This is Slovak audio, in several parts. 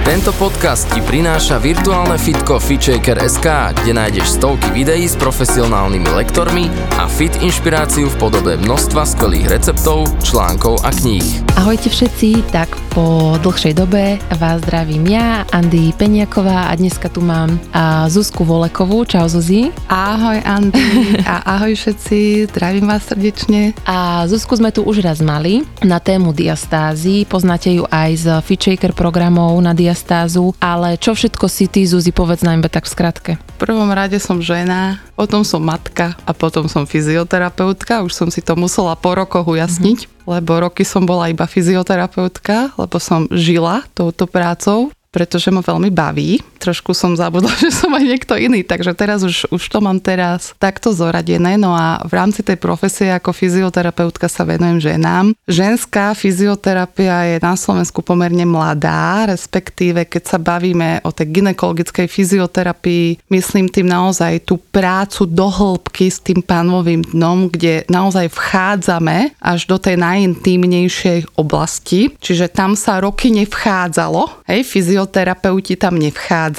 Tento podcast ti prináša virtuálne fitko FitShaker.sk, kde nájdeš stovky videí s profesionálnymi lektormi a fit inšpiráciu v podobe množstva skvelých receptov, článkov a kníh. Ahojte všetci, tak po dlhšej dobe vás zdravím ja, Andy Peniaková a dneska tu mám a Zuzku Volekovú. Čau Zuzi. Ahoj Andy a ahoj všetci, zdravím vás srdečne. A Zuzku sme tu už raz mali na tému diastázy, poznáte ju aj z FitShaker programov na diastázy diastázu, ale čo všetko si ty, Zuzi, povedz najmä tak v skratke. V prvom rade som žena, potom som matka a potom som fyzioterapeutka. Už som si to musela po rokoch ujasniť, mm-hmm. lebo roky som bola iba fyzioterapeutka, lebo som žila touto prácou pretože ma veľmi baví. Trošku som zabudla, že som aj niekto iný, takže teraz už, už to mám teraz takto zoradené. No a v rámci tej profesie ako fyzioterapeutka sa venujem ženám. Ženská fyzioterapia je na Slovensku pomerne mladá, respektíve keď sa bavíme o tej ginekologickej fyzioterapii, myslím tým naozaj tú prácu do hĺbky s tým pánovým dnom, kde naozaj vchádzame až do tej najintímnejšej oblasti. Čiže tam sa roky nevchádzalo. Hej, fyzio fyzioterapeuti tam nevchádzali,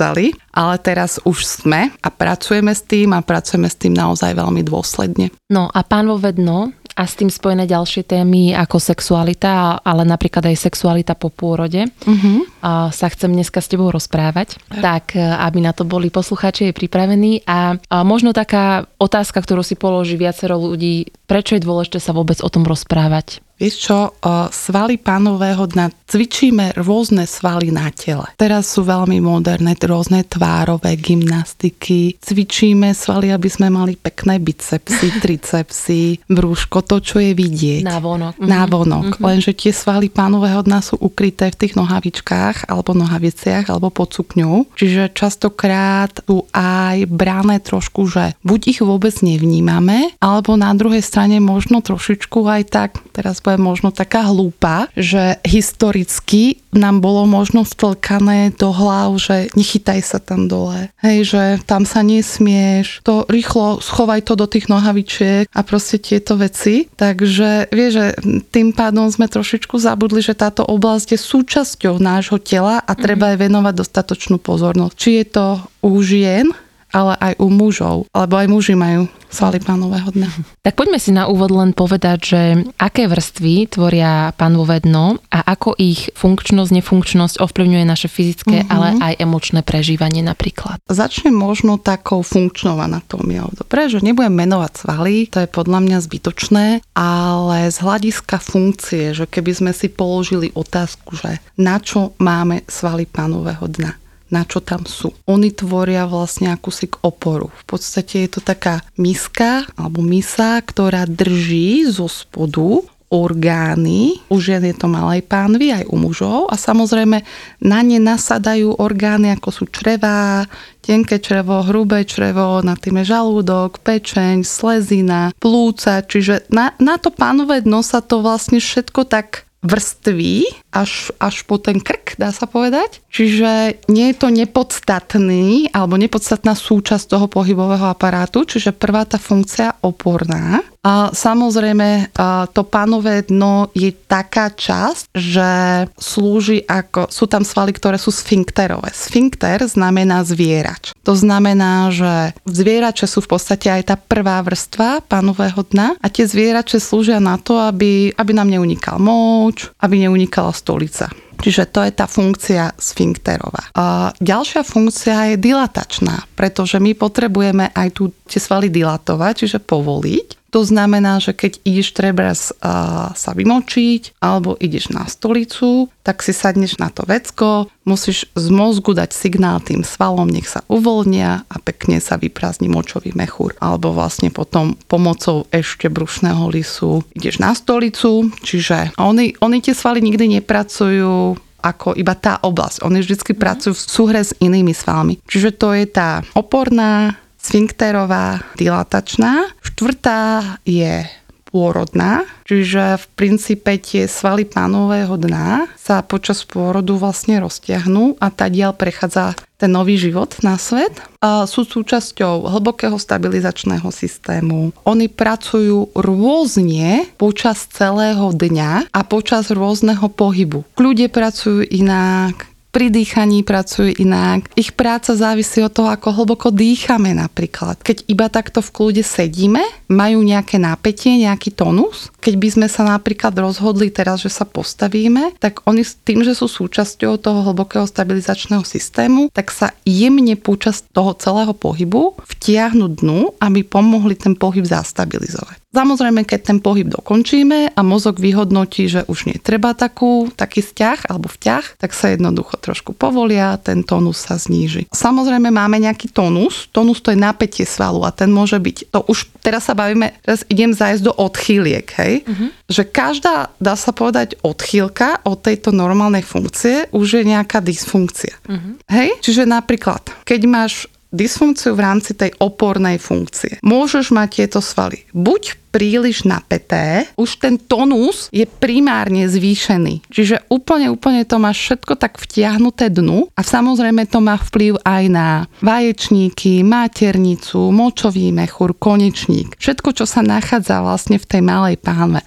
ale teraz už sme a pracujeme s tým a pracujeme s tým naozaj veľmi dôsledne. No a pán vedno a s tým spojené ďalšie témy ako sexualita, ale napríklad aj sexualita po pôrode uh-huh. a sa chcem dneska s tebou rozprávať, tak e, aby na to boli poslucháči pripravení a, a možno taká otázka, ktorú si položí viacero ľudí, prečo je dôležité sa vôbec o tom rozprávať? Vieš čo, svaly pánového dna, cvičíme rôzne svaly na tele. Teraz sú veľmi moderné, rôzne tvárové gymnastiky. Cvičíme svaly, aby sme mali pekné bicepsy, tricepsy, brúško, to, čo je vidieť. Návonok. Návonok. Mm-hmm. Lenže tie svaly pánového dna sú ukryté v tých nohavičkách, alebo nohaviciach, alebo pod sukňou. Čiže častokrát sú aj bráne trošku, že buď ich vôbec nevnímame, alebo na druhej strane možno trošičku aj tak, teraz je možno taká hlúpa, že historicky nám bolo možno vtlkané do hlav, že nechytaj sa tam dole. Hej, že tam sa nesmieš, to rýchlo schovaj to do tých nohavičiek a proste tieto veci. Takže vie, že tým pádom sme trošičku zabudli, že táto oblasť je súčasťou nášho tela a treba mhm. jej venovať dostatočnú pozornosť. Či je to u žien, ale aj u mužov, alebo aj muži majú svaly pánového dna. Tak poďme si na úvod len povedať, že aké vrstvy tvoria pánové dno a ako ich funkčnosť, nefunkčnosť ovplyvňuje naše fyzické, uh-huh. ale aj emočné prežívanie napríklad. Začnem možno takou funkčnou anatómiou. Dobre, že nebudem menovať svaly, to je podľa mňa zbytočné, ale z hľadiska funkcie, že keby sme si položili otázku, že na čo máme svaly pánového dna, na čo tam sú. Oni tvoria vlastne akúsi oporu. V podstate je to taká miska alebo misa, ktorá drží zo spodu orgány, u žien je to malej pánvy, aj u mužov a samozrejme na ne nasadajú orgány ako sú črevá, tenké črevo, hrubé črevo, na tým je žalúdok, pečeň, slezina, plúca, čiže na, na to pánové dno sa to vlastne všetko tak vrství až, až po ten krk, dá sa povedať. Čiže nie je to nepodstatný alebo nepodstatná súčasť toho pohybového aparátu, čiže prvá tá funkcia oporná. A samozrejme to pánové dno je taká časť, že slúži ako, sú tam svaly, ktoré sú sfinkterové. Sfinkter znamená zvierač. To znamená, že zvierače sú v podstate aj tá prvá vrstva pánového dna a tie zvierače slúžia na to, aby, aby nám neunikal moč, aby neunikala stolica. Čiže to je tá funkcia sfinkterová. A ďalšia funkcia je dilatačná, pretože my potrebujeme aj tu tie svaly dilatovať, čiže povoliť. To znamená, že keď ideš treba sa vymočiť alebo ideš na stolicu, tak si sadneš na to vecko, musíš z mozgu dať signál tým svalom, nech sa uvoľnia a pekne sa vyprázdni močový mechúr. Alebo vlastne potom pomocou ešte brušného lisu ideš na stolicu, čiže oni, oni tie svaly nikdy nepracujú ako iba tá oblasť. Oni vždy pracujú v súhre s inými svalmi. Čiže to je tá oporná, sfinkterová, dilatačná. Štvrtá je pôrodná, čiže v princípe tie svaly pánového dna sa počas pôrodu vlastne roztiahnú a diel prechádza ten nový život na svet. A sú súčasťou hlbokého stabilizačného systému. Oni pracujú rôzne počas celého dňa a počas rôzneho pohybu. Ľudia pracujú inak, pri dýchaní pracujú inak. Ich práca závisí od toho, ako hlboko dýchame napríklad. Keď iba takto v kľude sedíme, majú nejaké napätie, nejaký tonus. Keď by sme sa napríklad rozhodli teraz, že sa postavíme, tak oni s tým, že sú súčasťou toho hlbokého stabilizačného systému, tak sa jemne počas toho celého pohybu vtiahnu dnu, aby pomohli ten pohyb zastabilizovať. Samozrejme, keď ten pohyb dokončíme a mozog vyhodnotí, že už nie treba takú, taký vzťah alebo vťah, tak sa jednoducho trošku povolia, ten tónus sa zníži. Samozrejme máme nejaký tónus, tónus to je napätie svalu a ten môže byť, to už teraz sa bavíme, teraz idem zájsť do odchýliek, hej, uh-huh. že každá, dá sa povedať, odchýlka od tejto normálnej funkcie už je nejaká dysfunkcia. Uh-huh. Hej, čiže napríklad, keď máš dysfunkciu v rámci tej opornej funkcie. Môžeš mať tieto svaly buď príliš napäté, už ten tonus je primárne zvýšený. Čiže úplne, úplne to máš všetko tak vtiahnuté dnu a samozrejme to má vplyv aj na vaječníky, maternicu, močový mechúr, konečník. Všetko, čo sa nachádza vlastne v tej malej pánve.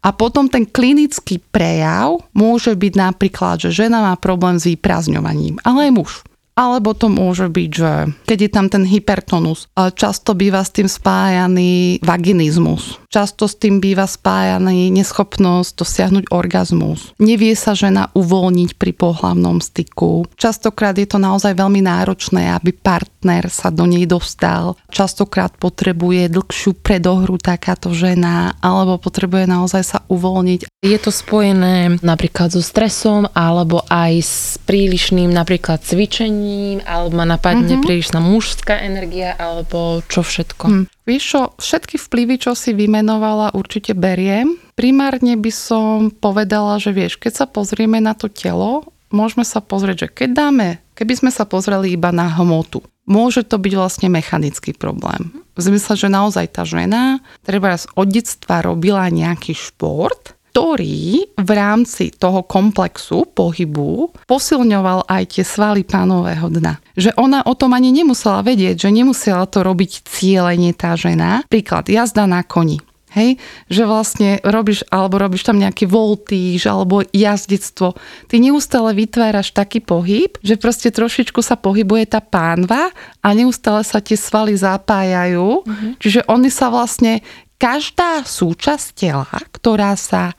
A potom ten klinický prejav môže byť napríklad, že žena má problém s vyprázdňovaním, ale aj muž. Alebo to môže byť, že keď je tam ten hypertonus, často býva s tým spájaný vaginizmus. Často s tým býva spájaný neschopnosť dosiahnuť orgazmus. Nevie sa žena uvoľniť pri pohlavnom styku. Častokrát je to naozaj veľmi náročné, aby partner sa do nej dostal. Častokrát potrebuje dlhšiu predohru takáto žena, alebo potrebuje naozaj sa uvoľniť. Je to spojené napríklad so stresom, alebo aj s prílišným napríklad cvičením napätím, alebo ma napadne mm-hmm. prílišná mužská energia, alebo čo všetko? Hm. Vieš čo, všetky vplyvy, čo si vymenovala, určite beriem. Primárne by som povedala, že vieš, keď sa pozrieme na to telo, môžeme sa pozrieť, že keď dáme, keby sme sa pozreli iba na hmotu, môže to byť vlastne mechanický problém. V zmysle, že naozaj tá žena treba od detstva robila nejaký šport ktorý v rámci toho komplexu pohybu posilňoval aj tie svaly pánového dna. Že ona o tom ani nemusela vedieť, že nemusela to robiť cieľenie tá žena. Príklad, jazda na koni. Hej, že vlastne robíš, alebo robíš tam nejaký voltíž, alebo jazdectvo. Ty neustále vytváraš taký pohyb, že proste trošičku sa pohybuje tá pánva a neustále sa tie svaly zapájajú. Mm-hmm. Čiže oni sa vlastne, každá súčasť tela, ktorá sa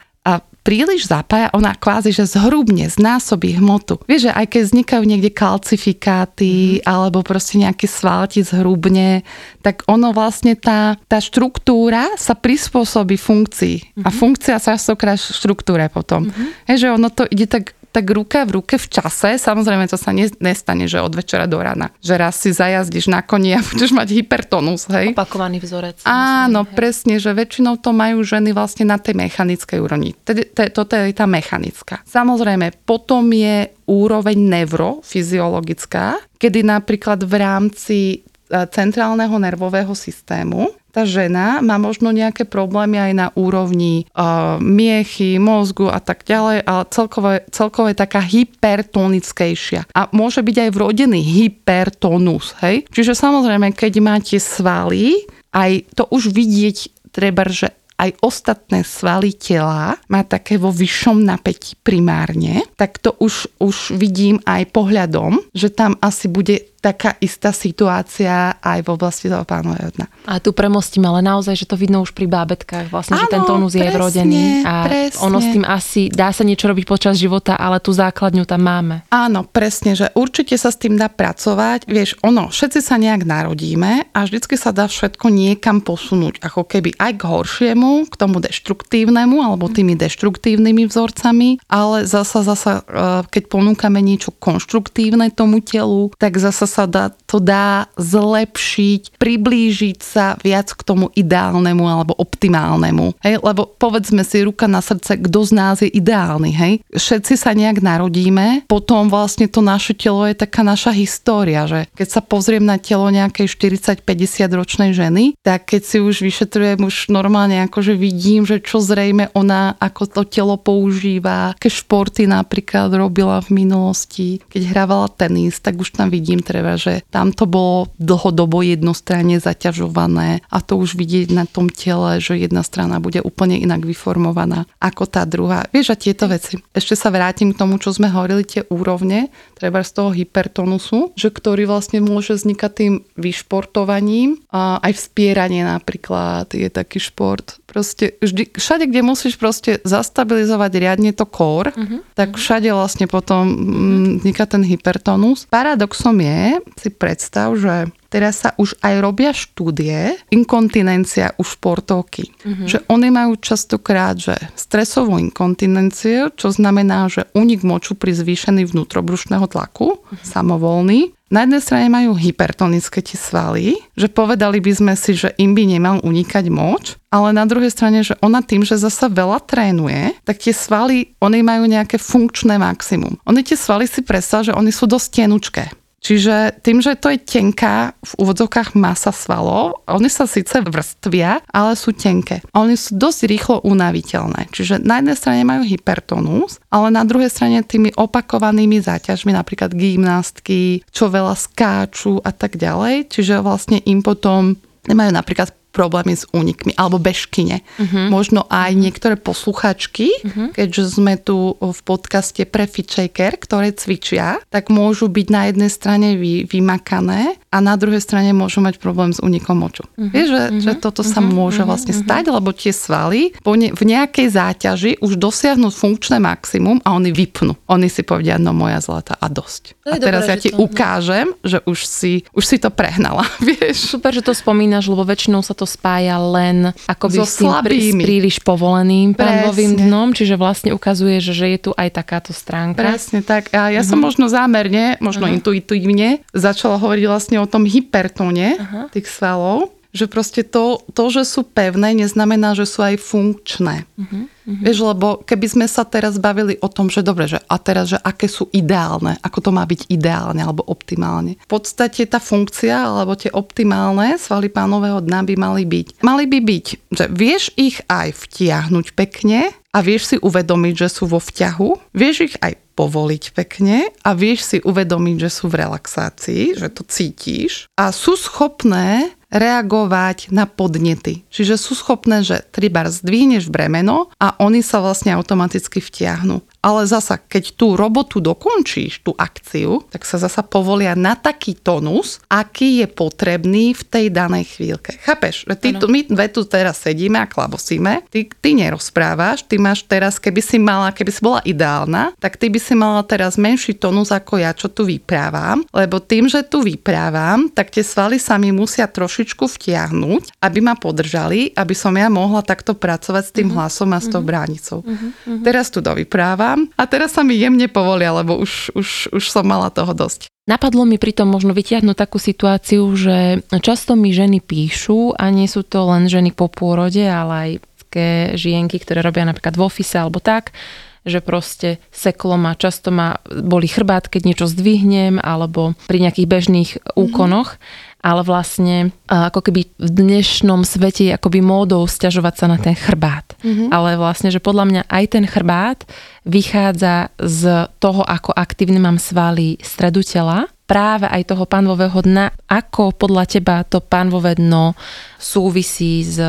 príliš zapája, ona kvázi, že zhrubne, znásobí hmotu. Vieš, že aj keď vznikajú niekde kalcifikáty mm. alebo proste nejaký svalti zhrubne, tak ono vlastne tá, tá štruktúra sa prispôsobí funkcii. Mm-hmm. A mhm. funkcia sa častokrát štruktúre potom. Mm-hmm. Je, že ono to ide tak tak ruka v ruke v čase, samozrejme to sa nestane, že od večera do rána, že raz si zajazdíš na koni a budeš mať hypertonus, hej. Opakovaný vzorec. Áno, myslím, presne, že väčšinou to majú ženy vlastne na tej mechanickej úrovni. Toto je tá mechanická. Samozrejme, potom je úroveň neurofyziologická, kedy napríklad v rámci e, centrálneho nervového systému tá žena má možno nejaké problémy aj na úrovni uh, miechy, mozgu a tak ďalej, ale celkovo, celkovo je taká hypertonickejšia. A môže byť aj vrodený hypertonus, hej? Čiže samozrejme, keď máte svaly, aj to už vidieť treba, že aj ostatné svaly tela má také vo vyššom napätí primárne, tak to už, už vidím aj pohľadom, že tam asi bude taká istá situácia aj v oblasti toho pánového dna. A tu premostím, ale naozaj, že to vidno už pri bábetkách, vlastne, Áno, že ten tónus presne, je vrodený a presne. ono s tým asi dá sa niečo robiť počas života, ale tú základňu tam máme. Áno, presne, že určite sa s tým dá pracovať. Vieš, ono, všetci sa nejak narodíme a vždycky sa dá všetko niekam posunúť, ako keby aj k horšiemu, k tomu deštruktívnemu alebo tými deštruktívnymi vzorcami, ale zasa, zasa, e, keď ponúkame niečo konštruktívne tomu telu, tak zasa sa dá, to dá zlepšiť, priblížiť sa viac k tomu ideálnemu alebo optimálnemu. Hej? Lebo povedzme si ruka na srdce, kto z nás je ideálny. Hej? Všetci sa nejak narodíme, potom vlastne to naše telo je taká naša história, že keď sa pozriem na telo nejakej 40-50 ročnej ženy, tak keď si už vyšetrujem, už normálne akože vidím, že čo zrejme ona ako to telo používa, aké športy napríklad robila v minulosti, keď hrávala tenis, tak už tam vidím treba, že tam to bolo dlhodobo jednostranne zaťažované a to už vidieť na tom tele, že jedna strana bude úplne inak vyformovaná ako tá druhá. Vieš, a tieto veci. Ešte sa vrátim k tomu, čo sme hovorili, tie úrovne, treba z toho hypertonusu, že ktorý vlastne môže vznikať tým vyšportovaním a aj vspieranie napríklad je taký šport. Proste vždy, všade, kde musíš proste zastabilizovať riadne to core, uh-huh. tak všade vlastne potom uh-huh. vzniká ten hypertonus. Paradoxom je, si predstav, že teraz sa už aj robia štúdie inkontinencia u športovky. Mm-hmm. Že oni majú častokrát, že stresovú inkontinenciu, čo znamená, že unik moču pri zvýšení vnútrobrušného tlaku, mm-hmm. samovolný. Na jednej strane majú hypertonické tie svaly, že povedali by sme si, že im by nemal unikať moč, ale na druhej strane, že ona tým, že zasa veľa trénuje, tak tie svaly, oni majú nejaké funkčné maximum. Oni tie svaly si predstav, že oni sú dosť tenučké. Čiže tým, že to je tenká v úvodzovkách masa svalov, oni sa síce vrstvia, ale sú tenké. Oni sú dosť rýchlo unaviteľné. Čiže na jednej strane majú hypertonus, ale na druhej strane tými opakovanými záťažmi, napríklad gymnastky, čo veľa skáču a tak ďalej. Čiže vlastne im potom nemajú napríklad problémy s únikmi, alebo bežkyne. Uh-huh. Možno aj uh-huh. niektoré posluchačky, uh-huh. keďže sme tu v podcaste pre Fitchaker, ktoré cvičia, tak môžu byť na jednej strane vy, vymakané a na druhej strane môžu mať problém s únikom moču. Uh-huh. Vieš, že, uh-huh. že toto uh-huh. sa môže uh-huh. vlastne stať, lebo tie svaly ne, v nejakej záťaži už dosiahnu funkčné maximum a oni vypnú. Oni si povedia, no moja zlata a dosť. A teraz dobré, ja ti to... ukážem, že už si, už si to prehnala, vieš. Super, že to spomínaš, lebo väčšinou sa to spája len akoby so s tým slabými. príliš povoleným pánovým dnom, čiže vlastne ukazuje, že, je tu aj takáto stránka. Presne tak. A ja uh-huh. som mhm. možno zámerne, možno uh-huh. intuitívne začala hovoriť vlastne o tom hypertóne uh-huh. tých svalov, že proste to, to, že sú pevné, neznamená, že sú aj funkčné. Uh-huh. Uh-huh. Vieš, lebo keby sme sa teraz bavili o tom, že dobre, že a teraz, že aké sú ideálne, ako to má byť ideálne alebo optimálne. V podstate tá funkcia alebo tie optimálne svaly pánového dna by mali byť. Mali by byť, že vieš ich aj vtiahnuť pekne a vieš si uvedomiť, že sú vo vťahu, vieš ich aj povoliť pekne a vieš si uvedomiť, že sú v relaxácii, že to cítiš a sú schopné reagovať na podnety. Čiže sú schopné, že tribar zdvihneš bremeno a oni sa vlastne automaticky vtiahnu ale zasa, keď tú robotu dokončíš, tú akciu, tak sa zasa povolia na taký tonus, aký je potrebný v tej danej chvíľke. Chápeš? Ty, tu, my dve tu teraz sedíme a klabosíme, ty, ty nerozprávaš, ty máš teraz, keby si mala, keby si bola ideálna, tak ty by si mala teraz menší tonus ako ja, čo tu vyprávam, lebo tým, že tu vyprávam, tak tie svaly sa mi musia trošičku vtiahnuť, aby ma podržali, aby som ja mohla takto pracovať s tým uh-huh. hlasom a s tou uh-huh. bránicou. Uh-huh. Teraz tu dovyprávam, tam a teraz sa mi jemne povolia, lebo už, už, už som mala toho dosť. Napadlo mi pritom možno vytiahnuť takú situáciu, že často mi ženy píšu a nie sú to len ženy po pôrode, ale aj žienky, ktoré robia napríklad v office alebo tak, že proste seklo ma, často ma boli chrbát, keď niečo zdvihnem, alebo pri nejakých bežných úkonoch. Mm-hmm ale vlastne ako keby v dnešnom svete je akoby módou stiažovať sa na ten chrbát. Mm-hmm. Ale vlastne, že podľa mňa aj ten chrbát vychádza z toho, ako aktívne mám svaly stredu tela, práve aj toho pánvového dna, ako podľa teba to pánvové dno súvisí s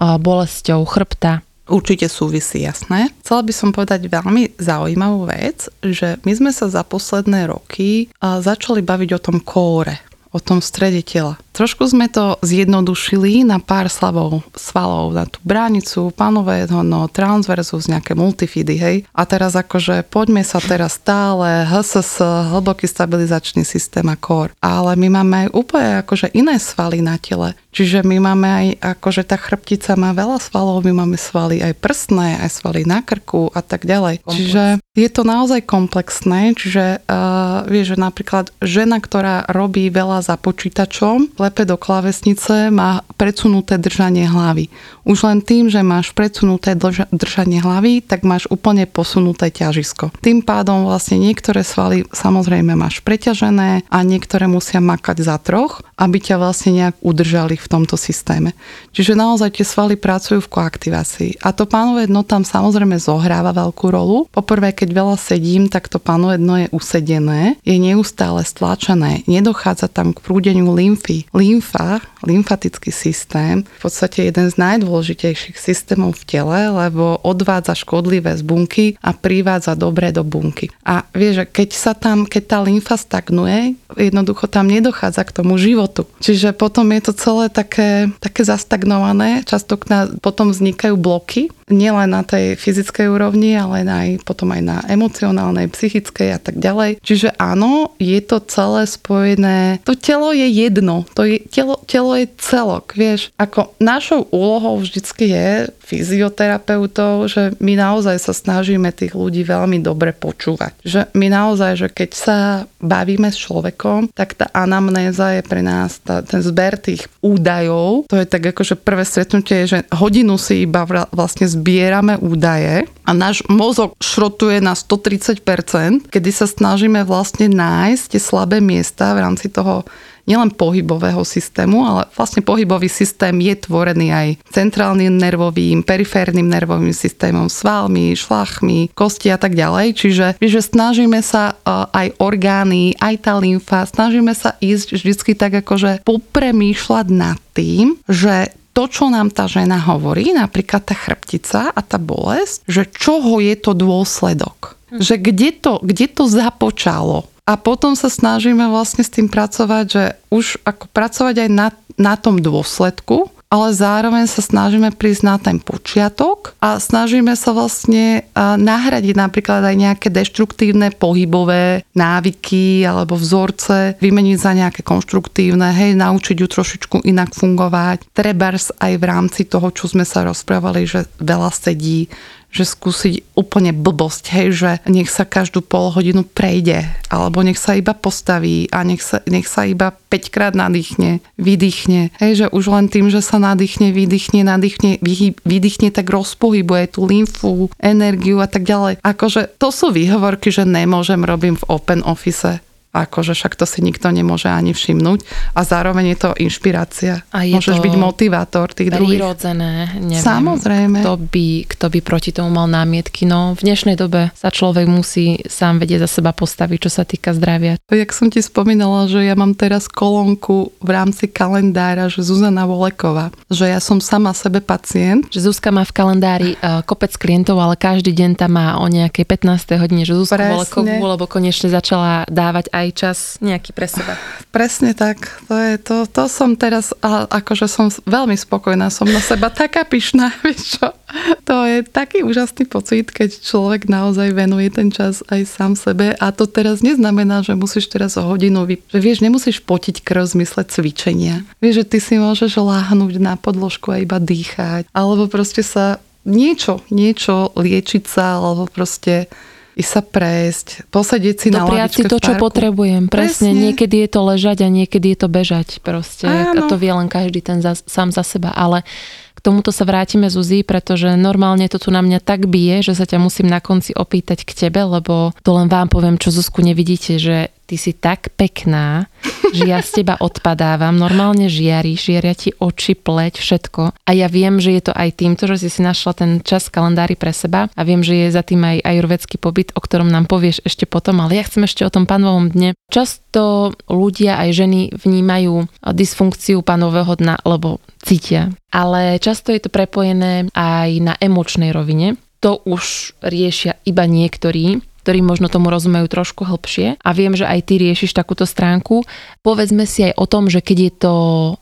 bolesťou chrbta, Určite súvisí, jasné. Chcela by som povedať veľmi zaujímavú vec, že my sme sa za posledné roky začali baviť o tom kóre o tom strede tela. trošku sme to zjednodušili na pár slavov, svalov, na tú bránicu, panové no, transversus, nejaké multifidy, hej. A teraz akože poďme sa teraz stále HSS, hlboký stabilizačný systém a core. Ale my máme aj úplne akože iné svaly na tele. Čiže my máme aj, akože tá chrbtica má veľa svalov, my máme svaly aj prstné, aj svaly na krku a tak ďalej. Komplex. Čiže je to naozaj komplexné, čiže uh, vieš, že napríklad žena, ktorá robí veľa za počítačom, lepe do klávesnice, má predsunuté držanie hlavy. Už len tým, že máš predsunuté držanie hlavy, tak máš úplne posunuté ťažisko. Tým pádom vlastne niektoré svaly samozrejme máš preťažené a niektoré musia makať za troch, aby ťa vlastne nejak udržali v tomto systéme. Čiže naozaj tie svaly pracujú v koaktivácii. A to pánové dno tam samozrejme zohráva veľkú rolu. Poprvé, keď veľa sedím, tak to pánové dno je usedené, je neustále stlačené, nedochádza tam k prúdeniu lymfy. Lymfa, lymfatický systém, v podstate jeden z najdôležitejších systémov v tele, lebo odvádza škodlivé z bunky a privádza dobré do bunky. A vieš, keď sa tam, keď tá lymfa stagnuje, jednoducho tam nedochádza k tomu životu. Čiže potom je to celé také, také zastagnované, často potom vznikajú bloky, nielen na tej fyzickej úrovni, ale aj potom aj na emocionálnej, psychickej a tak ďalej. Čiže áno, je to celé spojené. To telo je jedno, to je, telo, telo je celok, vieš. Ako našou úlohou vždycky je fyzioterapeutov, že my naozaj sa snažíme tých ľudí veľmi dobre počúvať. Že my naozaj, že keď sa bavíme s človekom, tak tá anamnéza je pre nás tá, ten zber tých údajov. To je tak akože prvé stretnutie, že hodinu si iba vlastne zbierame údaje a náš mozog šrotuje na 130%, kedy sa snažíme vlastne nájsť tie slabé miesta v rámci toho nielen pohybového systému, ale vlastne pohybový systém je tvorený aj centrálnym nervovým, periférnym nervovým systémom, svalmi, šlachmi, kosti a tak ďalej. Čiže že snažíme sa e, aj orgány, aj tá lymfa, snažíme sa ísť vždycky tak akože popremýšľať nad tým, že to, čo nám tá žena hovorí, napríklad tá chrbtica a tá bolesť, že čoho je to dôsledok. Že kde to, kde to započalo a potom sa snažíme vlastne s tým pracovať, že už ako pracovať aj na, na tom dôsledku, ale zároveň sa snažíme prísť na ten počiatok a snažíme sa vlastne nahradiť napríklad aj nejaké deštruktívne pohybové návyky alebo vzorce, vymeniť za nejaké konštruktívne, hej, naučiť ju trošičku inak fungovať. Trebárs aj v rámci toho, čo sme sa rozprávali, že veľa sedí, že skúsiť úplne blbosť, hej, že nech sa každú pol hodinu prejde, alebo nech sa iba postaví a nech sa, nech sa iba 5 krát nadýchne, vydýchne. Hej, že už len tým, že sa nadýchne, vydýchne, nadýchne, vydýchne, tak rozpohybuje tú lymfu, energiu a tak ďalej. Akože to sú výhovorky, že nemôžem, robím v open office akože však to si nikto nemôže ani všimnúť a zároveň je to inšpirácia. A je Môžeš to byť motivátor tých druhých. Prirodzené, neviem. Samozrejme. Kto by, kto by proti tomu mal námietky. No v dnešnej dobe sa človek musí sám vedieť za seba postaviť, čo sa týka zdravia. Jak som ti spomínala, že ja mám teraz kolónku v rámci kalendára, že Zuzana Voleková, že ja som sama sebe pacient. Že Zuzka má v kalendári uh, kopec klientov, ale každý deň tam má o nejakej 15. hodine, že Zuzku Volekovú, lebo konečne začala dávať aj aj čas nejaký pre seba. Presne tak. To, je, to, to som teraz, a akože som veľmi spokojná, som na seba taká pyšná, vieš čo? To je taký úžasný pocit, keď človek naozaj venuje ten čas aj sám sebe a to teraz neznamená, že musíš teraz o hodinu, vy... že vieš, nemusíš potiť krv v zmysle cvičenia. Vieš, že ty si môžeš láhnuť na podložku a iba dýchať, alebo proste sa niečo, niečo liečiť sa, alebo proste ísť sa prejsť, posedieť si Dopriať na si to, čo potrebujem. Presne. Presne. Niekedy je to ležať a niekedy je to bežať. Proste. Áno. A to vie len každý ten za, sám za seba. Ale k tomuto sa vrátime Zuzi, pretože normálne to tu na mňa tak bije, že sa ťa musím na konci opýtať k tebe, lebo to len vám poviem, čo Zuzku nevidíte, že ty si tak pekná, že ja z teba odpadávam, normálne žiari, žiaria ti oči, pleť, všetko. A ja viem, že je to aj týmto, že si si našla ten čas kalendári pre seba a viem, že je za tým aj ajurvedský pobyt, o ktorom nám povieš ešte potom, ale ja chcem ešte o tom panovom dne. Často ľudia aj ženy vnímajú dysfunkciu panového dna, lebo cítia. Ale často je to prepojené aj na emočnej rovine. To už riešia iba niektorí, ktorí možno tomu rozumejú trošku hlbšie a viem, že aj ty riešiš takúto stránku. Povedzme si aj o tom, že keď je to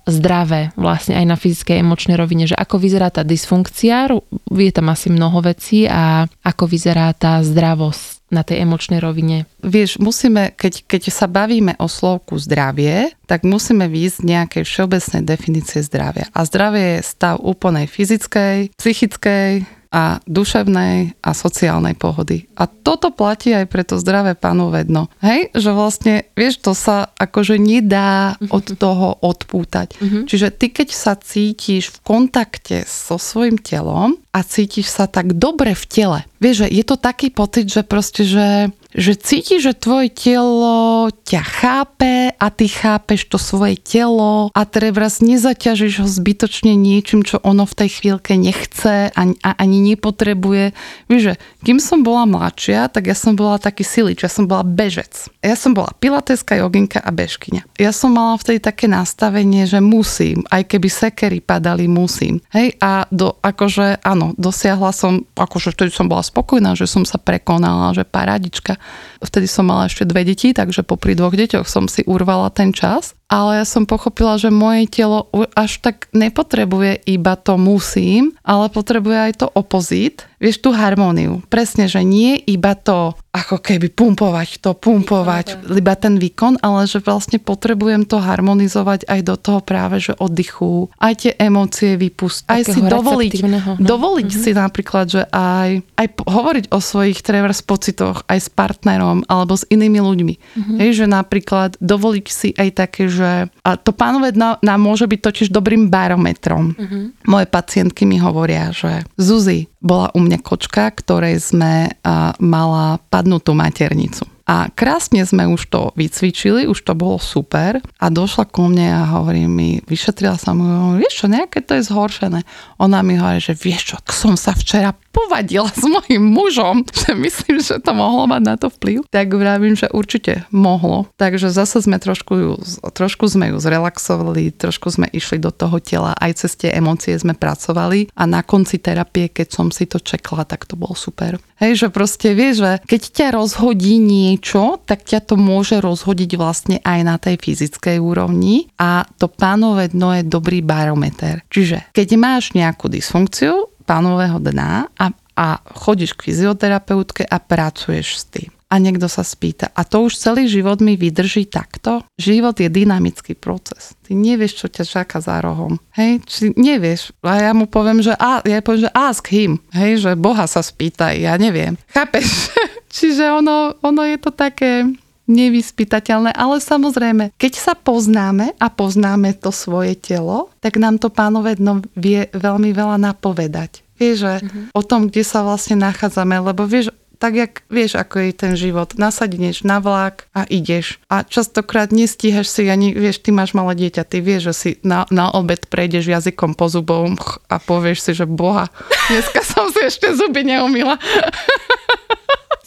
zdravé vlastne aj na fyzickej emočnej rovine, že ako vyzerá tá dysfunkcia, je tam asi mnoho vecí a ako vyzerá tá zdravosť na tej emočnej rovine? Vieš, musíme, keď, keď sa bavíme o slovku zdravie, tak musíme výjsť z nejakej všeobecnej definície zdravia. A zdravie je stav úplnej fyzickej, psychickej, a duševnej a sociálnej pohody. A toto platí aj pre to zdravé vedno. Hej, že vlastne, vieš, to sa akože nedá mhm. od toho odpútať. Mm-hmm. Čiže ty, keď sa cítiš v kontakte so svojim telom a cítiš sa tak dobre v tele, vieš, že je to taký pocit, že proste, že že cítiš, že tvoje telo ťa chápe a ty chápeš to svoje telo a teraz nezaťažíš ho zbytočne niečím, čo ono v tej chvíľke nechce ani, a ani nepotrebuje. Víš, že kým som bola mladšia, tak ja som bola taký silič, ja som bola bežec. Ja som bola pilateska, joginka a bežkyňa. Ja som mala vtedy také nastavenie, že musím, aj keby sekery padali, musím. Hej, a do, akože, áno, dosiahla som, akože vtedy som bola spokojná, že som sa prekonala, že paradička Vtedy som mala ešte dve deti, takže popri dvoch deťoch som si urvala ten čas ale ja som pochopila, že moje telo až tak nepotrebuje iba to musím, ale potrebuje aj to opozit, vieš, tú harmóniu. Presne, že nie iba to ako keby pumpovať to, pumpovať, iba ten výkon, ale že vlastne potrebujem to harmonizovať aj do toho práve, že oddychu, aj tie emócie vypustiť, aj si dovoliť, no. dovoliť mm-hmm. si napríklad, že aj, aj hovoriť o svojich trevers pocitoch aj s partnerom alebo s inými ľuďmi. Mm-hmm. Hej, že napríklad dovoliť si aj také, že že a to pánové dno nám môže byť totiž dobrým barometrom. Uh-huh. Moje pacientky mi hovoria, že Zuzi, bola u mňa kočka, ktorej sme uh, mala padnutú maternicu. A krásne sme už to vycvičili, už to bolo super a došla ku mne a hovorí mi, vyšetrila som mu, vieš čo, nejaké to je zhoršené. Ona mi hovorí, že vieš čo, som sa včera povadila s mojim mužom, že myslím, že to mohlo mať na to vplyv, tak vravím, že určite mohlo. Takže zase sme trošku, ju, trošku sme ju zrelaxovali, trošku sme išli do toho tela, aj cez tie emócie sme pracovali a na konci terapie, keď som si to čekla, tak to bolo super. Hej, že proste vieš, že keď ťa rozhodí niečo, tak ťa to môže rozhodiť vlastne aj na tej fyzickej úrovni a to pánové dno je dobrý barometer. Čiže keď máš nejakú dysfunkciu, pánového dna a, a chodíš k fyzioterapeutke a pracuješ s tým. A niekto sa spýta, a to už celý život mi vydrží takto? Život je dynamický proces. Ty nevieš, čo ťa čaká za rohom. Hej, či nevieš. A ja mu poviem, že, a, ja poviem, že ask him. Hej, že Boha sa spýtaj, ja neviem. Chápeš? Čiže ono, ono je to také, nevyspytateľné, ale samozrejme, keď sa poznáme a poznáme to svoje telo, tak nám to pánové dno vie veľmi veľa napovedať. Vieš, že mm-hmm. o tom, kde sa vlastne nachádzame, lebo vieš, tak jak vieš, ako je ten život. Nasadneš na vlak a ideš. A častokrát nestíhaš si ani, vieš, ty máš malé dieťa, ty vieš, že si na, na obed prejdeš jazykom po zubom a povieš si, že boha, dneska som si ešte zuby neumila.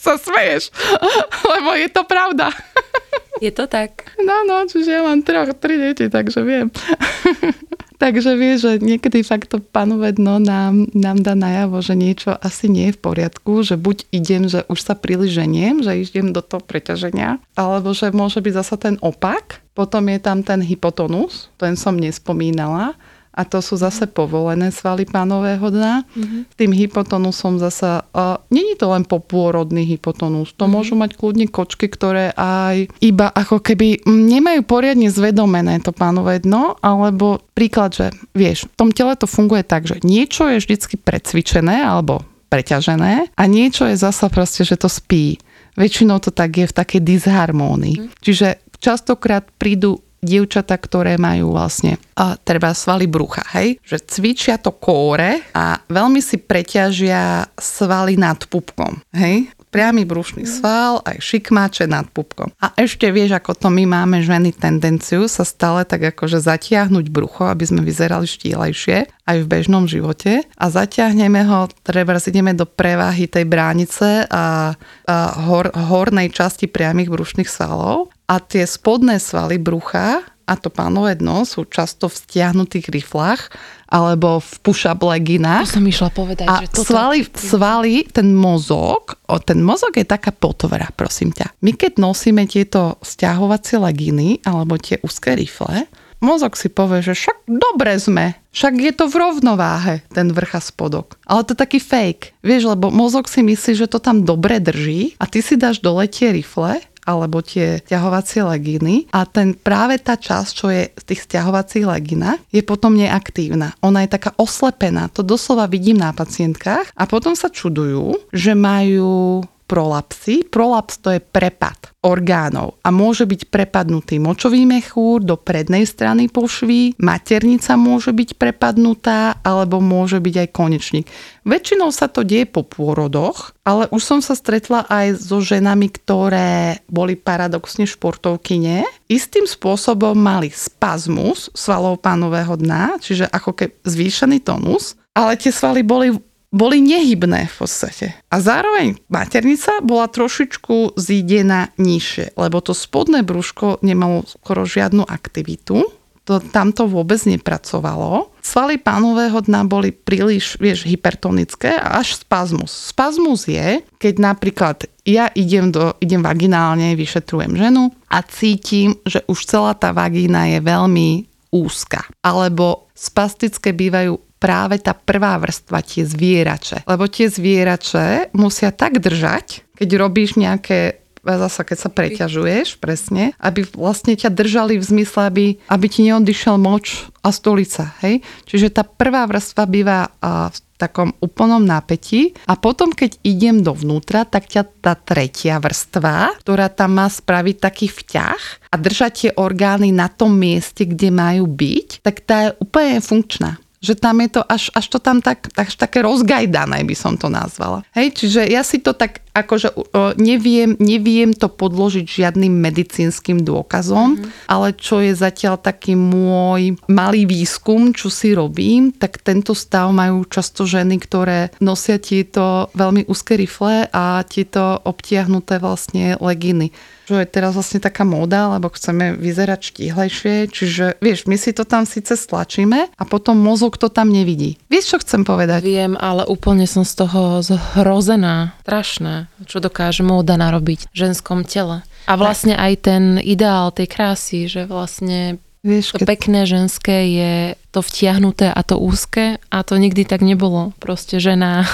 sa smeješ, lebo je to pravda. Je to tak. No, no, čiže ja mám troch, tri deti, takže viem. takže vieš, že niekedy fakt to panové dno nám, nám dá najavo, že niečo asi nie je v poriadku, že buď idem, že už sa príliš ženiem, že idem do toho preťaženia, alebo že môže byť zasa ten opak, potom je tam ten hypotonus, ten som nespomínala, a to sú zase povolené svaly pánového dna. Mm-hmm. Tým hypotonusom zase, uh, není to len popôrodný hypotonus, to mm-hmm. môžu mať kľudne kočky, ktoré aj iba ako keby nemajú poriadne zvedomené to pánové dno, alebo príklad, že vieš, v tom tele to funguje tak, že niečo je vždycky precvičené alebo preťažené a niečo je zasa proste, že to spí. Väčšinou to tak je v takej disharmónii. Mm. Čiže častokrát prídu dievčata, ktoré majú vlastne a treba svaly brucha, hej? Že cvičia to kóre a veľmi si preťažia svaly nad pupkom, hej? Priamy brušný sval, aj šikmáče nad pupkom. A ešte vieš, ako to my máme ženy tendenciu sa stále tak akože zatiahnuť brucho, aby sme vyzerali štílejšie aj v bežnom živote. A zatiahneme ho, treba ideme do prevahy tej bránice a, a hor, hornej časti priamých brušných svalov. A tie spodné svaly brucha a to pánové dno sú často v stiahnutých riflách alebo v push-up leginách. To som išla povedať, A že toto... svaly, svaly, ten mozog, o, ten mozog je taká potvora, prosím ťa. My keď nosíme tieto stiahovacie leginy alebo tie úzke rifle, mozog si povie, že však dobre sme, však je to v rovnováhe, ten vrch a spodok. Ale to je taký fake, vieš, lebo mozog si myslí, že to tam dobre drží a ty si dáš dole tie rifle alebo tie ťahovacie legíny. A ten práve tá časť, čo je v tých stiahovacích leginách, je potom neaktívna. Ona je taká oslepená, to doslova vidím na pacientkách. A potom sa čudujú, že majú prolapsy. Prolaps to je prepad orgánov a môže byť prepadnutý močový mechúr do prednej strany pošvy, maternica môže byť prepadnutá alebo môže byť aj konečník. Väčšinou sa to deje po pôrodoch, ale už som sa stretla aj so ženami, ktoré boli paradoxne športovkyne. Istým spôsobom mali spazmus svalov pánového dna, čiže ako keby zvýšený tonus, ale tie svaly boli boli nehybné v podstate. A zároveň maternica bola trošičku zídená nižšie, lebo to spodné brúško nemalo skoro žiadnu aktivitu. To, tam to vôbec nepracovalo. Svaly pánového dna boli príliš, vieš, hypertonické a až spazmus. Spazmus je, keď napríklad ja idem, do, idem vaginálne, vyšetrujem ženu a cítim, že už celá tá vagína je veľmi úzka. Alebo spastické bývajú práve tá prvá vrstva, tie zvierače. Lebo tie zvierače musia tak držať, keď robíš nejaké zasa keď sa preťažuješ, presne, aby vlastne ťa držali v zmysle, aby, aby ti neodišiel moč a stolica, hej? Čiže tá prvá vrstva býva v takom úplnom nápetí a potom, keď idem dovnútra, tak ťa tá tretia vrstva, ktorá tam má spraviť taký vťah a držať tie orgány na tom mieste, kde majú byť, tak tá je úplne funkčná že tam je to až, až to tam tak, až také rozgajdané, by som to nazvala. Hej, čiže ja si to tak akože neviem, neviem to podložiť žiadnym medicínskym dôkazom, mm-hmm. ale čo je zatiaľ taký môj malý výskum, čo si robím, tak tento stav majú často ženy, ktoré nosia tieto veľmi úzke rifle a tieto obtiahnuté vlastne leginy že je teraz vlastne taká móda, lebo chceme vyzerať štíhlejšie, čiže vieš, my si to tam síce stlačíme a potom mozog to tam nevidí. Vieš, čo chcem povedať? Viem, ale úplne som z toho zhrozená. Strašné, čo dokáže móda narobiť v ženskom tele. A vlastne aj ten ideál tej krásy, že vlastne Vieš, to keď... pekné ženské je to vtiahnuté a to úzke a to nikdy tak nebolo. Proste žena...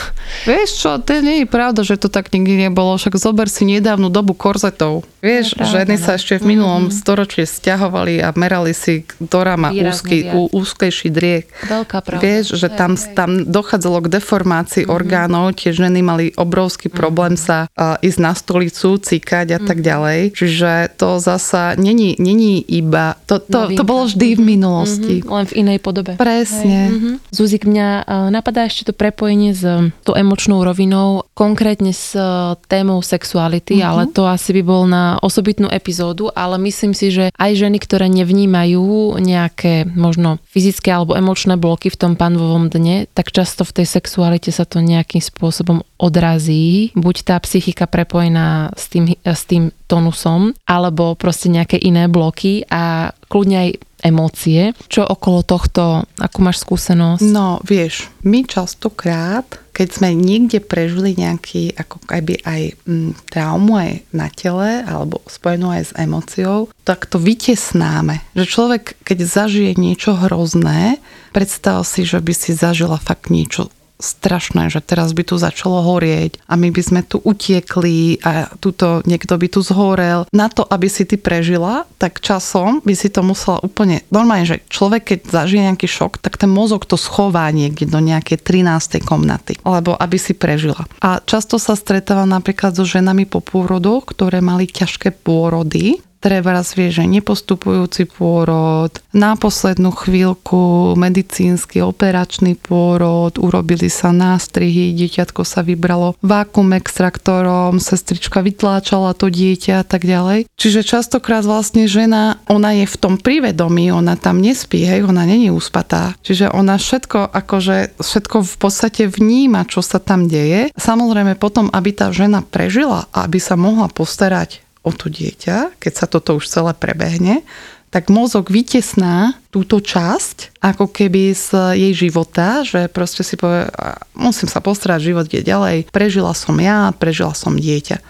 Vieš čo, to nie je pravda, že to tak nikdy nebolo. Však zober si nedávnu dobu korzetov. Vieš, pravda, ženy no. sa ešte v minulom mm-hmm. storočí stiahovali a merali si dorama úzky, ú, úzkejší driek. Veľká pravda. Vieš, že tam, tam dochádzalo k deformácii mm-hmm. orgánov, tie ženy mali obrovský mm-hmm. problém sa uh, ísť na stolicu, cíkať a mm-hmm. tak mhm. ďalej. Čiže to zasa není, není iba... To, to, to bolo vždy v minulosti. Mm-hmm. Len v inej podobe. Presne. Mm-hmm. Zuzik, mňa uh, napadá ešte to prepojenie s uh, tou emočnou rovinou, konkrétne s uh, témou sexuality, mm-hmm. ale to asi by bol na osobitnú epizódu, ale myslím si, že aj ženy, ktoré nevnímajú nejaké možno fyzické alebo emočné bloky v tom panvovom dne, tak často v tej sexualite sa to nejakým spôsobom odrazí. Buď tá psychika prepojená s tým, s tým tonusom, alebo proste nejaké iné bloky a kľudne aj emócie. Čo okolo tohto, akú máš skúsenosť? No, vieš, my častokrát, keď sme niekde prežili nejaký, ako keby aj m, mm, traumu aj na tele, alebo spojenú aj s emóciou, tak to vytesnáme. Že človek, keď zažije niečo hrozné, predstav si, že by si zažila fakt niečo strašné, že teraz by tu začalo horieť a my by sme tu utiekli a tuto niekto by tu zhorel. Na to, aby si ty prežila, tak časom by si to musela úplne... Normálne, že človek, keď zažije nejaký šok, tak ten mozog to schová niekde do nejakej 13. komnaty, alebo aby si prežila. A často sa stretáva napríklad so ženami po pôrodoch, ktoré mali ťažké pôrody treba raz vie, že nepostupujúci pôrod, na poslednú chvíľku medicínsky operačný pôrod, urobili sa nástrihy, dieťatko sa vybralo vákum extraktorom, sestrička vytláčala to dieťa a tak ďalej. Čiže častokrát vlastne žena, ona je v tom privedomí, ona tam nespí, hej, ona není uspatá. Čiže ona všetko, akože všetko v podstate vníma, čo sa tam deje. Samozrejme potom, aby tá žena prežila a aby sa mohla postarať o to dieťa, keď sa toto už celé prebehne, tak mozog vytesná túto časť ako keby z jej života, že proste si povie, musím sa postarať, život je ďalej, prežila som ja, prežila som dieťa.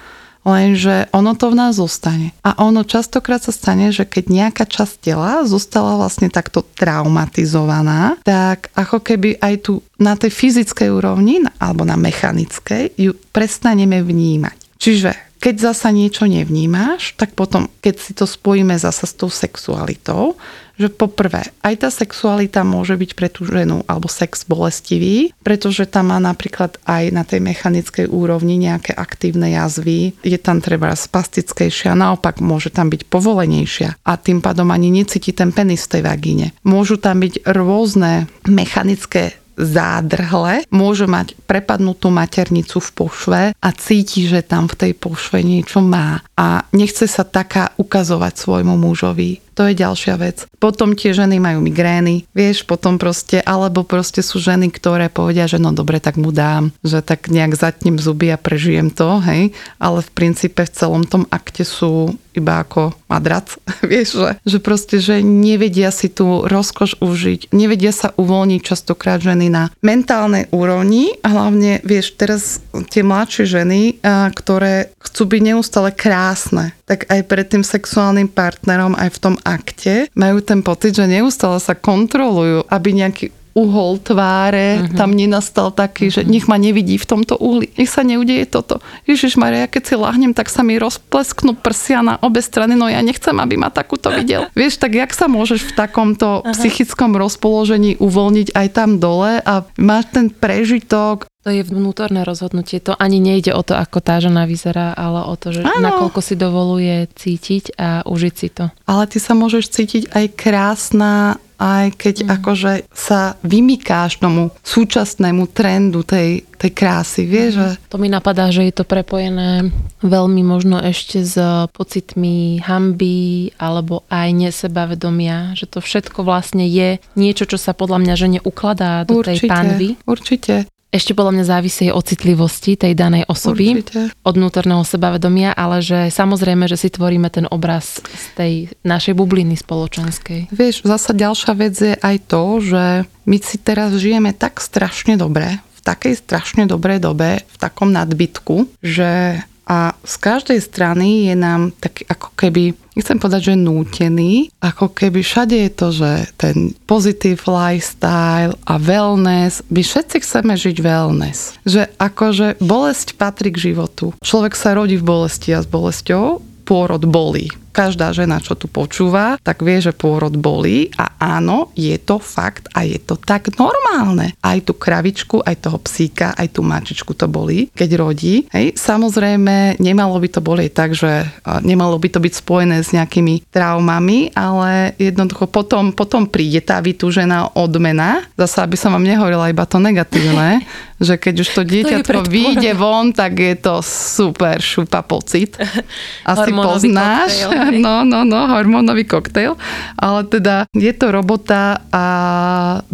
Lenže ono to v nás zostane. A ono častokrát sa stane, že keď nejaká časť tela zostala vlastne takto traumatizovaná, tak ako keby aj tu na tej fyzickej úrovni alebo na mechanickej ju prestaneme vnímať. Čiže keď zasa niečo nevnímáš, tak potom, keď si to spojíme zasa s tou sexualitou, že poprvé, aj tá sexualita môže byť pre tú ženu alebo sex bolestivý, pretože tam má napríklad aj na tej mechanickej úrovni nejaké aktívne jazvy, je tam treba spastickejšia, naopak môže tam byť povolenejšia a tým pádom ani necíti ten penis v tej vagíne. Môžu tam byť rôzne mechanické zádrhle, môže mať prepadnutú maternicu v pošve a cíti, že tam v tej pošve niečo má a nechce sa taká ukazovať svojmu mužovi. To je ďalšia vec. Potom tie ženy majú migrény, vieš, potom proste, alebo proste sú ženy, ktoré povedia, že no dobre, tak mu dám, že tak nejak zatnem zuby a prežijem to, hej, ale v princípe v celom tom akte sú iba ako madrac, vieš, že, že proste, že nevedia si tú rozkoš užiť, nevedia sa uvoľniť častokrát ženy na mentálnej úrovni a hlavne, vieš, teraz tie mladšie ženy, ktoré chcú byť neustále krásne, tak aj pred tým sexuálnym partnerom aj v tom akte majú ten pocit, že neustále sa kontrolujú, aby nejaký uhol tváre uh-huh. tam nenastal taký, uh-huh. že nech ma nevidí v tomto uhli. Nech sa neudeje toto. Ježiš Maria, keď si lahnem, tak sa mi rozplesknú prsia na obe strany, no ja nechcem, aby ma takúto videl. Vieš, tak jak sa môžeš v takomto uh-huh. psychickom rozpoložení uvoľniť aj tam dole a máš ten prežitok to je vnútorné rozhodnutie. To ani nejde o to, ako tá žena vyzerá, ale o to, že ano. nakoľko si dovoluje cítiť a užiť si to. Ale ty sa môžeš cítiť aj krásna, aj keď mm. akože sa vymykáš tomu súčasnému trendu tej, tej krásy, vieš? Že... To mi napadá, že je to prepojené veľmi možno ešte s pocitmi hamby alebo aj nesebavedomia, že to všetko vlastne je niečo, čo sa podľa mňa žene ukladá do určite, tej panvy. Určite ešte podľa mňa závisí od citlivosti tej danej osoby, Určite. od vnútorného sebavedomia, ale že samozrejme, že si tvoríme ten obraz z tej našej bubliny spoločenskej. Vieš, zasa ďalšia vec je aj to, že my si teraz žijeme tak strašne dobre, v takej strašne dobrej dobe, v takom nadbytku, že a z každej strany je nám tak ako keby, nechcem povedať, že nútený, ako keby všade je to, že ten pozitív lifestyle a wellness, my všetci chceme žiť wellness. Že akože bolesť patrí k životu. Človek sa rodí v bolesti a s bolesťou, pôrod bolí každá žena, čo tu počúva, tak vie, že pôrod bolí a áno, je to fakt a je to tak normálne. Aj tú kravičku, aj toho psíka, aj tú mačičku to bolí, keď rodí. Hej. Samozrejme, nemalo by to bolieť tak, že nemalo by to byť spojené s nejakými traumami, ale jednoducho potom, potom príde tá vytúžená odmena. Zase, aby som vám nehovorila iba to negatívne, že keď už to dieťatko vyjde von, tak je to super šupa pocit. Asi poznáš. Koktejl. No, no, no, hormónový koktejl. Ale teda je to robota a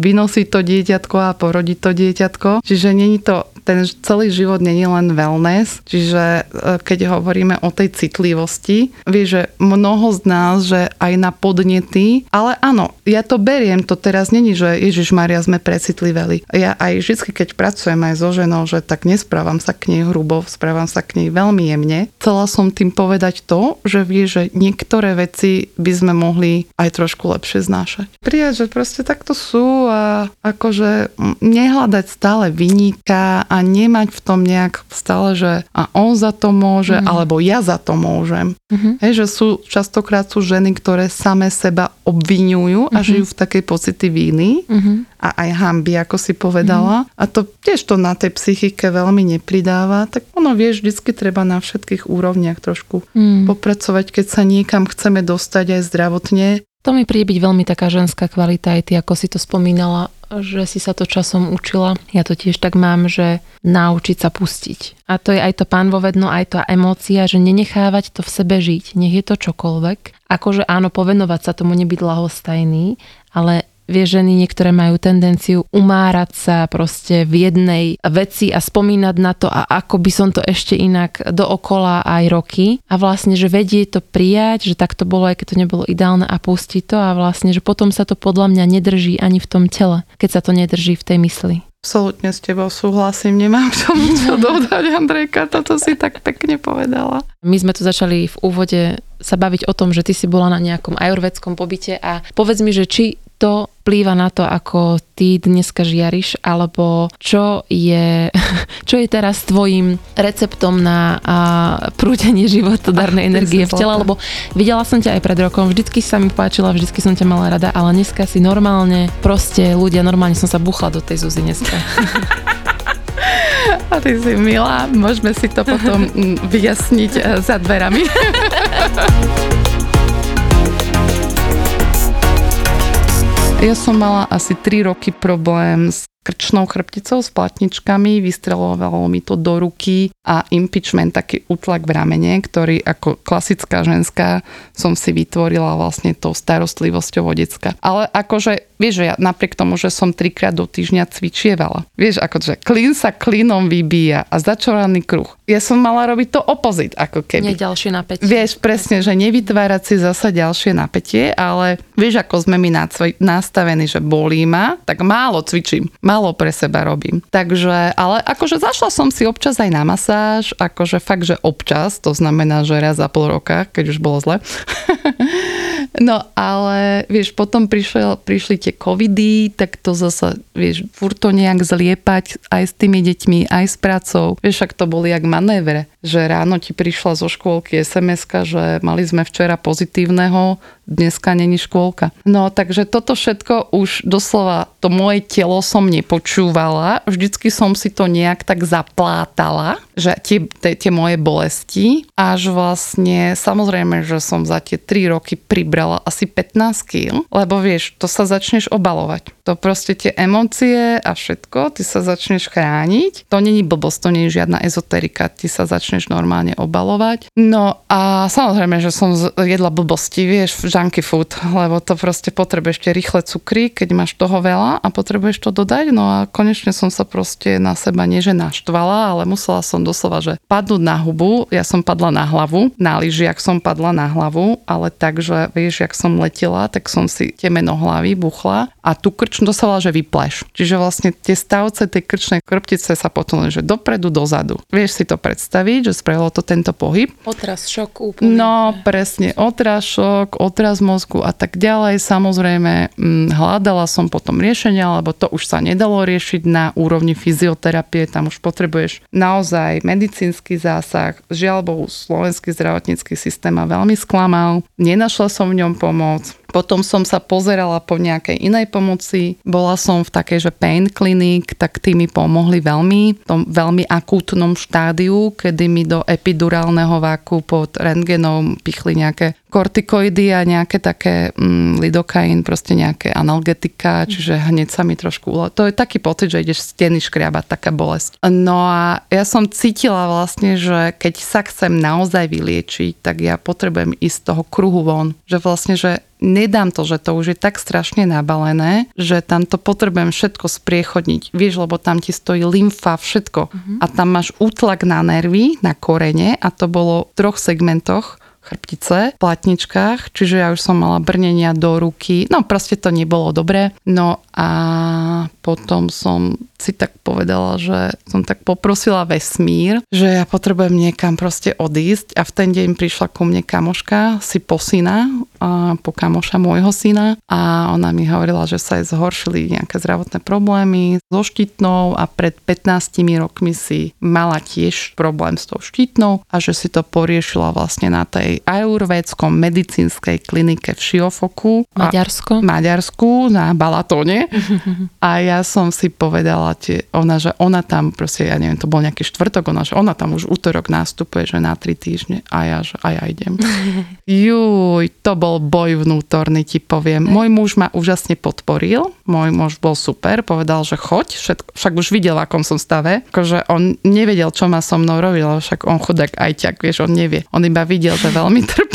vynosí to dieťatko a porodí to dieťatko. Čiže není to ten celý život není len wellness, čiže e, keď hovoríme o tej citlivosti, vie, že mnoho z nás, že aj na podnety, ale áno, ja to beriem, to teraz není, že Ježiš Maria sme precitliveli. Ja aj vždy, keď pracujem aj so ženou, že tak nesprávam sa k nej hrubo, správam sa k nej veľmi jemne. Chcela som tým povedať to, že vie, že niektoré veci by sme mohli aj trošku lepšie znášať. Prijať, že proste takto sú a akože nehľadať stále vyníka a nemať v tom nejak stále, že a on za to môže, mm. alebo ja za to môžem. Mm-hmm. Hej, že sú, častokrát sú ženy, ktoré same seba obvinujú mm-hmm. a mhm. žijú v takej pocity viny mm-hmm. A aj hamby, ako si povedala. Mm-hmm. A to tiež to na tej psychike veľmi nepridáva. Tak ono, vieš, vždycky treba na všetkých úrovniach trošku mm. popracovať, keď sa niekam chceme dostať aj zdravotne. To mi príde byť veľmi taká ženská kvalita, aj ty, ako si to spomínala, že si sa to časom učila. Ja to tiež tak mám, že naučiť sa pustiť. A to je aj to pánvovedno, aj tá emócia, že nenechávať to v sebe žiť, nech je to čokoľvek. Akože áno, povenovať sa tomu, nebyť lahostajný, ale vie, ženy niektoré majú tendenciu umárať sa proste v jednej veci a spomínať na to a ako by som to ešte inak dookola aj roky a vlastne, že vedie to prijať, že tak to bolo, aj keď to nebolo ideálne a pustiť to a vlastne, že potom sa to podľa mňa nedrží ani v tom tele, keď sa to nedrží v tej mysli. Absolutne s tebou súhlasím, nemám k tomu čo dodať, Andrejka, toto si tak pekne povedala. My sme tu začali v úvode sa baviť o tom, že ty si bola na nejakom ajurvedskom pobyte a povedz mi, že či to vplýva na to, ako ty dneska žiariš, alebo čo je, čo je teraz tvojim receptom na a, prúdenie životodarnej energie v tele, lebo videla som ťa aj pred rokom, vždycky sa mi páčila, vždycky som ťa mala rada, ale dneska si normálne, proste ľudia, normálne som sa buchla do tej Zuzi dneska. A ty si milá, môžeme si to potom mm, vyjasniť eh, za dverami. Ja som mala asi 3 roky problém s krčnou chrbticou, s platničkami, vystrelovalo mi to do ruky a impeachment, taký útlak v ramene, ktorý ako klasická ženská som si vytvorila vlastne tou starostlivosťou o decka. Ale akože Vieš, že ja napriek tomu, že som trikrát do týždňa cvičievala. Vieš, akože klín sa klínom vybíja a začoraný kruh. Ja som mala robiť to opozit, ako keby. Nie ďalšie napätie. Vieš, presne, že nevytvárať si zasa ďalšie napätie, ale vieš, ako sme my nastavení, že bolí ma, tak málo cvičím, málo pre seba robím. Takže, ale akože zašla som si občas aj na masáž, akože fakt, že občas, to znamená, že raz za pol roka, keď už bolo zle. no ale vieš, potom prišiel, prišli tie covidy, tak to zase, vieš, furt to nejak zliepať aj s tými deťmi, aj s prácou. Vieš, ak to boli jak manévre, že ráno ti prišla zo škôlky sms že mali sme včera pozitívneho, dneska není škôlka. No takže toto všetko už doslova to moje telo som nepočúvala, vždycky som si to nejak tak zaplátala, že tie, tie, tie moje bolesti, až vlastne samozrejme, že som za tie 3 roky pribrala asi 15 kg, lebo vieš, to sa začneš obalovať. To proste tie emócie a všetko, ty sa začneš chrániť. To není blbosť, to není žiadna ezoterika, ty sa začneš normálne obalovať. No a samozrejme, že som jedla blbosti, vieš, junky food, lebo to proste potrebuješ tie rýchle cukry, keď máš toho veľa a potrebuješ to dodať. No a konečne som sa proste na seba nie že naštvala, ale musela som doslova, že padnúť na hubu. Ja som padla na hlavu, na lyžiach som padla na hlavu, ale tak, že vieš, jak som letela, tak som si temeno hlavy buchla a tu krč doslova, že vypleš. Čiže vlastne tie stavce tej krčnej krptice sa potom že dopredu, dozadu. Vieš si to predstaviť, že spravilo to tento pohyb. Otraz, šok úplne. No, presne, otraz, šok, otraz z mozgu a tak ďalej. Samozrejme, hm, hľadala som potom riešenia, lebo to už sa nedalo riešiť na úrovni fyzioterapie, tam už potrebuješ naozaj medicínsky zásah. Žiaľ Bohu, slovenský zdravotnícky systém ma veľmi sklamal, nenašla som v ňom pomoc. Potom som sa pozerala po nejakej inej pomoci. Bola som v takej, že pain clinic, tak tí mi pomohli veľmi, v tom veľmi akútnom štádiu, kedy mi do epidurálneho váku pod rentgenom pichli nejaké kortikoidy a nejaké také mm, lidokain, proste nejaké analgetika, čiže hneď sa mi trošku ule... To je taký pocit, že ideš steny škriabať, taká bolesť. No a ja som cítila vlastne, že keď sa chcem naozaj vyliečiť, tak ja potrebujem ísť z toho kruhu von. Že vlastne, že nedám to, že to už je tak strašne nabalené, že tam to potrebujem všetko spriechodniť. Vieš, lebo tam ti stojí lymfa, všetko. Uh-huh. A tam máš útlak na nervy, na korene a to bolo v troch segmentoch chrbtice, platničkách, čiže ja už som mala brnenia do ruky, no proste to nebolo dobré. No a potom som si tak povedala, že som tak poprosila vesmír, že ja potrebujem niekam proste odísť a v ten deň prišla ku mne kamoška, si po syna, a po kamoša môjho syna a ona mi hovorila, že sa jej zhoršili nejaké zdravotné problémy so štítnou a pred 15 rokmi si mala tiež problém s tou štítnou a že si to poriešila vlastne na tej ajurvédskom medicínskej klinike v Šiofoku. Maďarsko. Maďarsku na Balatóne. a ja som si povedala, tie, ona, že ona tam proste, ja neviem, to bol nejaký štvrtok, ona, že ona tam už útorok nástupuje, že na tri týždne a ja, že a ja idem. Juj, to bol boj vnútorný, ti poviem. Môj muž ma úžasne podporil, môj muž bol super, povedal, že choď, všetko, však už videl, akom som stave, akože on nevedel, čo má so mnou robiť, ale však on chudák aj ťak, vieš, on nevie. On iba videl, že veľmi trpím.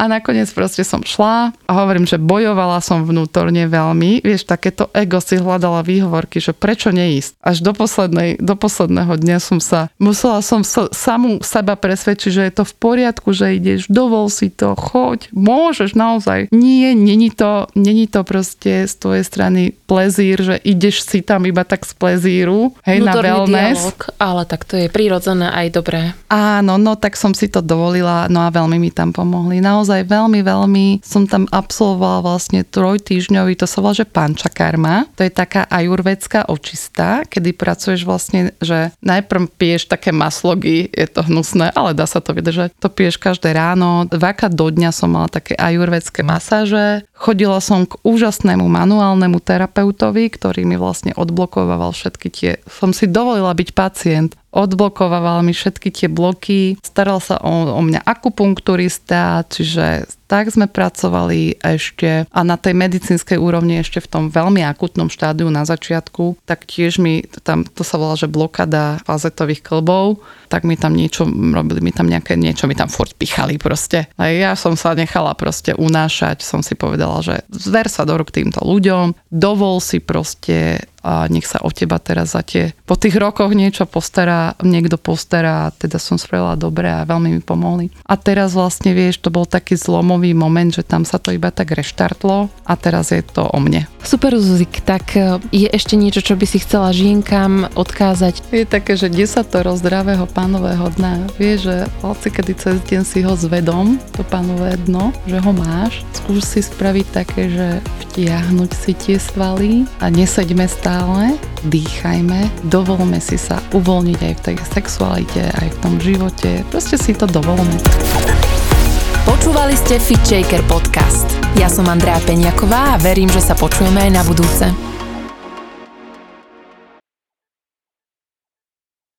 A nakoniec proste som šla a hovorím, že bojovala som vnútorne veľmi. Vieš, takéto ego si hľadala výhovorky, že prečo neísť. Až do, poslednej, do posledného dňa som sa, musela som sa, samú seba presvedčiť, že je to v poriadku, že ideš, dovol si to, choď, môžeš naozaj. Nie, není to, není to proste z tvojej strany plezír, že ideš si tam iba tak z plezíru, hej, na wellness. Dialog, ale tak to je prirodzené aj dobré. Áno, no tak som si to dovolila, no a veľmi mi tam pomohli. Naozaj veľmi, veľmi som tam absolvovala vlastne trojtýždňový, to sa volá, že panča karma. To je taká ajurvedská očista, kedy pracuješ vlastne, že najprv piješ také maslogy, je to hnusné, ale dá sa to vydržať. To piješ každé ráno. Dvakrát do dňa som mala také ajurvedské masáže. Chodila som k úžasnému manuálnemu terapeutovi, ktorý mi vlastne odblokoval všetky tie... Som si dovolila byť pacient odblokovával mi všetky tie bloky, staral sa o, o mňa akupunkturista, čiže tak sme pracovali ešte a na tej medicínskej úrovni ešte v tom veľmi akutnom štádiu na začiatku, tak tiež mi tam, to sa volá, že blokada fazetových klbov, tak mi tam niečo, robili mi tam nejaké, niečo mi tam furt pichali proste. A ja som sa nechala proste unášať, som si povedala, že zver sa do rúk týmto ľuďom, dovol si proste a nech sa o teba teraz za tie, po tých rokoch niečo postará, niekto postará, teda som spravila dobre a veľmi mi pomohli. A teraz vlastne vieš, to bol taký zlomový moment, že tam sa to iba tak reštartlo a teraz je to o mne. Super Zuzik, tak e, je ešte niečo, čo by si chcela žienkam odkázať? Je také, že 10 to zdravého pánového dna. Vieš, že hoci kedy cez deň si ho zvedom, to pánové dno, že ho máš, skúš si spraviť také, že vtiahnuť si tie svaly a neseďme stále stále, dýchajme, dovolme si sa uvoľniť aj v tej sexualite, aj v tom živote. Proste si to dovolme. Počúvali ste Fit Shaker podcast. Ja som Andrea Peňaková a verím, že sa počujeme aj na budúce.